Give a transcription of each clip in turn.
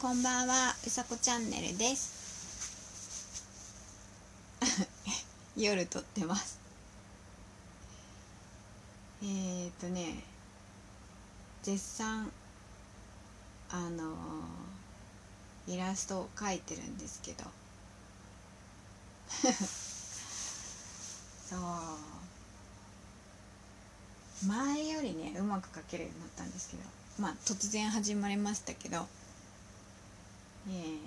こんばんは、うさこチャンネルです。夜撮ってます。えーとね、絶賛、あのーイラストを描いてるんですけど、そう。前よりね、うまく描けるようになったんですけど、まあ突然始まりましたけど、えー。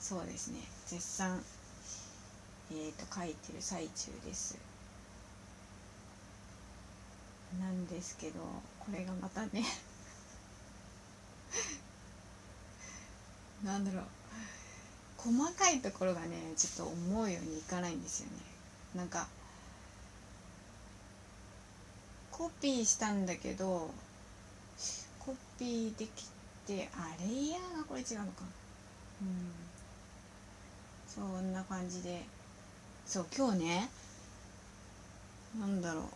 そうですね。絶賛えー、と書いてる最中です。なんですけどこれがまたねなんだろう。細かいところがねちょっと思うようにいかないんですよね。なんかコピーしたんだけどコピーできてあレイヤーがこれ違うのか。うん。そんな感じで。そう今日ねなんだろ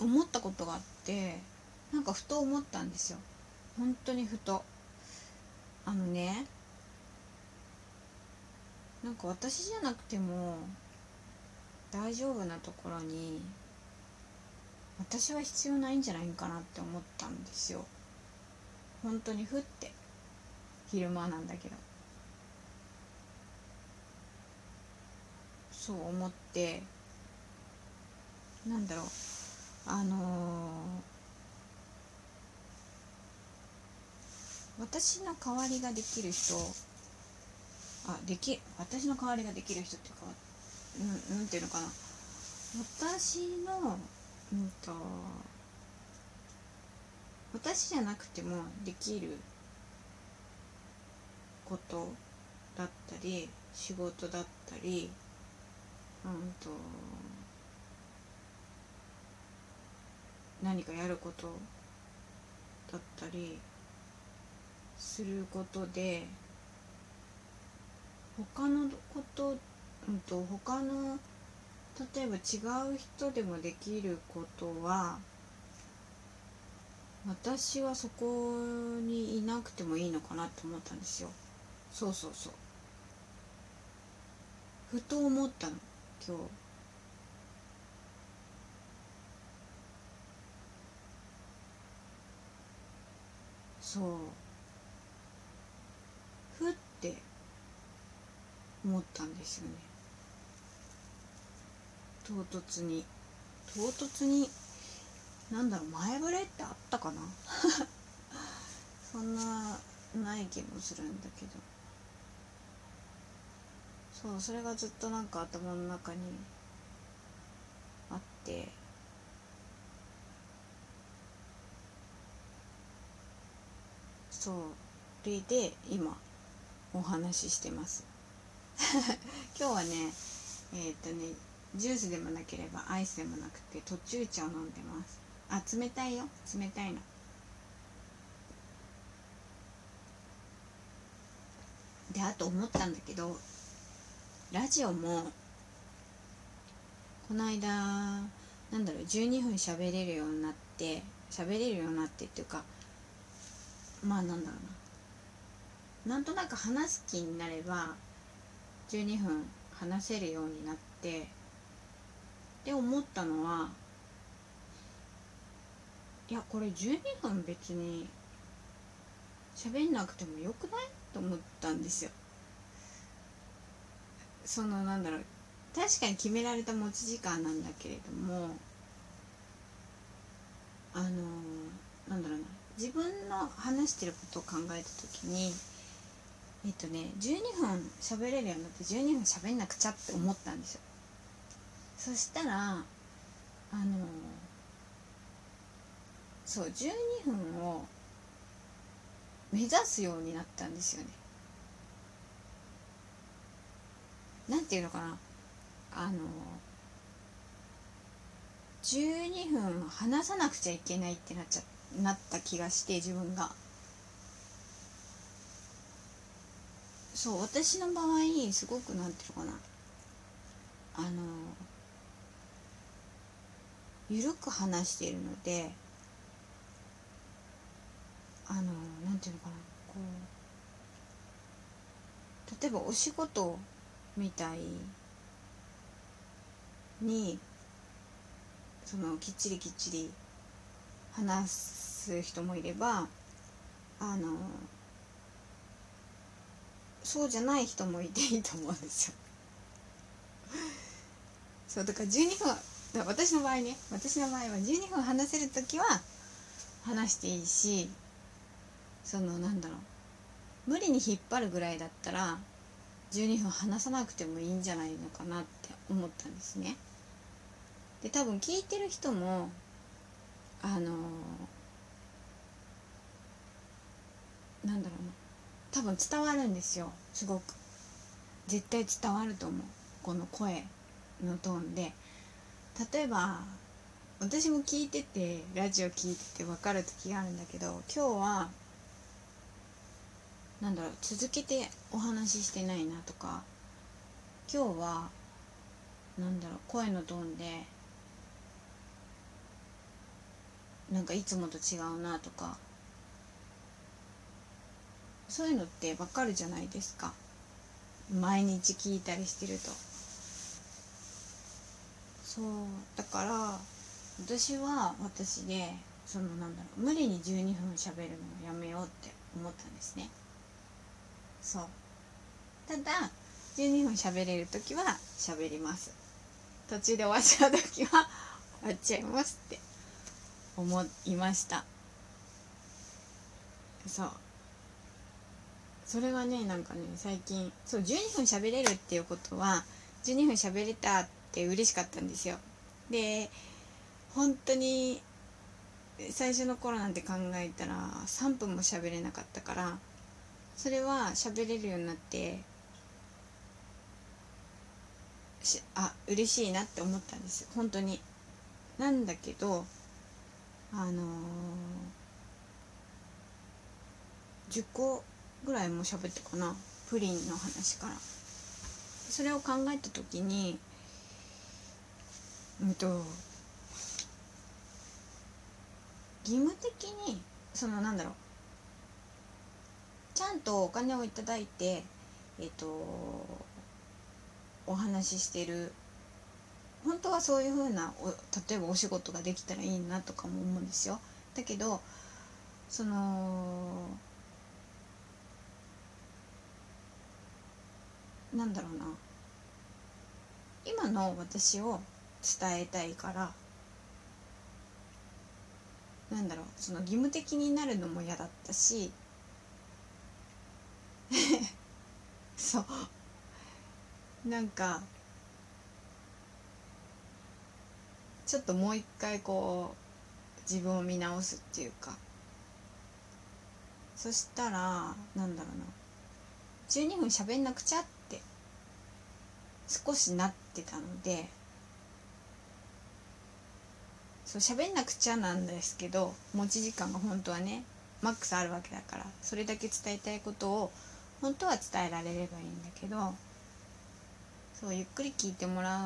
う。思ったことがあってなんかふと思ったんですよ。本当にふと。あのねなんか私じゃなくても大丈夫なところに私は必要ないんじゃないかなって思ったんですよ。本当にふって。昼間なんだけど。そう思って。なんだろう。あのー私の代わりができる人あでき私の代わりができる人っていうかうんなんていうのかな。私のうんと私じゃなくてもできることだったり仕事だったりうんと何かやることだったりすることで他のこと、うん、と他の例えば違う人でもできることは私はそこにいなくてもいいのかなって思ったんですよ。そうそうそう。ふと思ったの今日。そう。ふって思ったんですよね。唐突に。唐突になんだろう前触れってあったかな？そんなない気もするんだけど。そうそれがずっとなんか頭の中にあって。そう。れで今お話ししてます。今日はねえっ、とねジュースでもなければアイスでもなくて途中茶を飲んでます。あ冷たいよ。冷たいの。であと思ったんだけどラジオもこの間なんだろう12分喋れるようになって喋れるようになってっていうかまあなんだろうな。なんとなく話す気になれば12分話せるようになってで思ったのはいやこれ12分別に喋んなくてもよくない？と思ったんですよ。そのなんだろう確かに決められた持ち時間なんだけれどもあのなんだろうな自分の話してることを考えた時にえっとね12分喋れるようになって12分喋んなくちゃって思ったんですよ。そしたらあのそう12分を目指すようになったんですよね。なんていうのかな。あの12分話さなくちゃいけないってなっちゃなった気がして自分が。そう私の場合すごくなんていうのかな。あの緩く話しているのであのなんていうのかなこう例えばお仕事みたいにそのきっちりきっちり話す人もいればあのそうじゃない人もいていいと思うんですよ。そうだから12分私の場合ね私の場合は12分話せる時は話していいしそのなんだろう無理に引っ張るぐらいだったら12分話さなくてもいいんじゃないのかなって思ったんですね。で多分聞いてる人もあのー、なんだろうな多分伝わるんですよすごく。絶対伝わると思う。この声のトーンで。例えば私も聞いててラジオ聞いてて分かる時があるんだけど今日はなんだろう続けてお話ししてないなとか今日はなんだろう声のトーンでなんかいつもと違うなとかそういうのってわかるじゃないですか。毎日聞いたりしてると。そうだから私は私でそのなんだろう無理に12分喋るのをやめようって思ったんですね。そう。ただ12分喋れる時は喋ります。途中で終わっちゃう時は 終わっちゃいますって思いました。そう。それがねなんかね最近そう12分喋れるっていうことは12分喋れたってって嬉しかったんですよ。で本当に最初の頃なんて考えたら3分も喋れなかったからそれは喋れるようになってしあ嬉しいなって思ったんです本当に。なんだけどあのー、10個ぐらいも喋ったかな。プリンの話から。それを考えた時にうんと。義務的にそのなんだろう。ちゃんとお金をいただいてえっ、とお話ししてる。本当はそういうふうなお例えばお仕事ができたらいいなとかも思うんですよ。だけどそのなんだろうな。今の私を伝えたいから。なんだろうその義務的になるのも嫌だったし。そう。なんかちょっともう一回こう自分を見直すっていうか。そしたらなんだろうな。12分喋んなくちゃって少しなってたので。そう喋んなくちゃなんですけど持ち時間が本当はねマックスあるわけだからそれだけ伝えたいことを本当は伝えられればいいんだけどそうゆっくり聞いてもら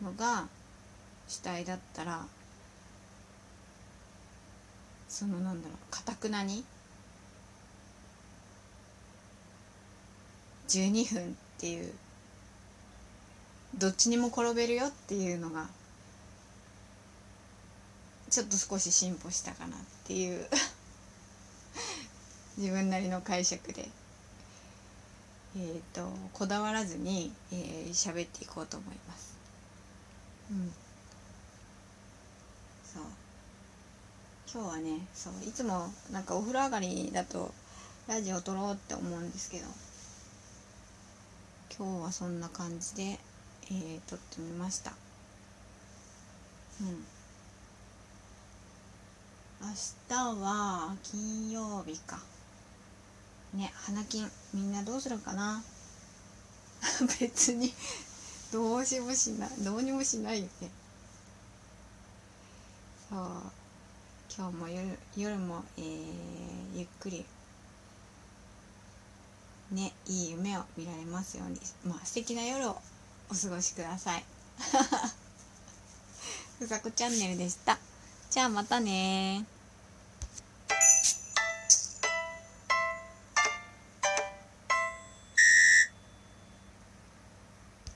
うのが主体だったらそのなんだろうかたくなに？12分っていうどっちにも転べるよっていうのがちょっと少し進歩したかなっていう。自分なりの解釈で。えっ、ー、とこだわらずに喋、えー、っていこうと思います。うん。そう。今日はねそういつもなんかお風呂上がりだとラジオ撮ろうって思うんですけど今日はそんな感じで、えー、撮ってみました。うん。明日は金曜日か。ね花金みんなどうするかな？別に。どうしもしない。どうにもしないよね。そう。今日も夜夜も、えー、ゆっくり。ねいい夢を見られますように。まあ素敵な夜をお過ごしください。ふさこチャンネルでした。じゃあまたね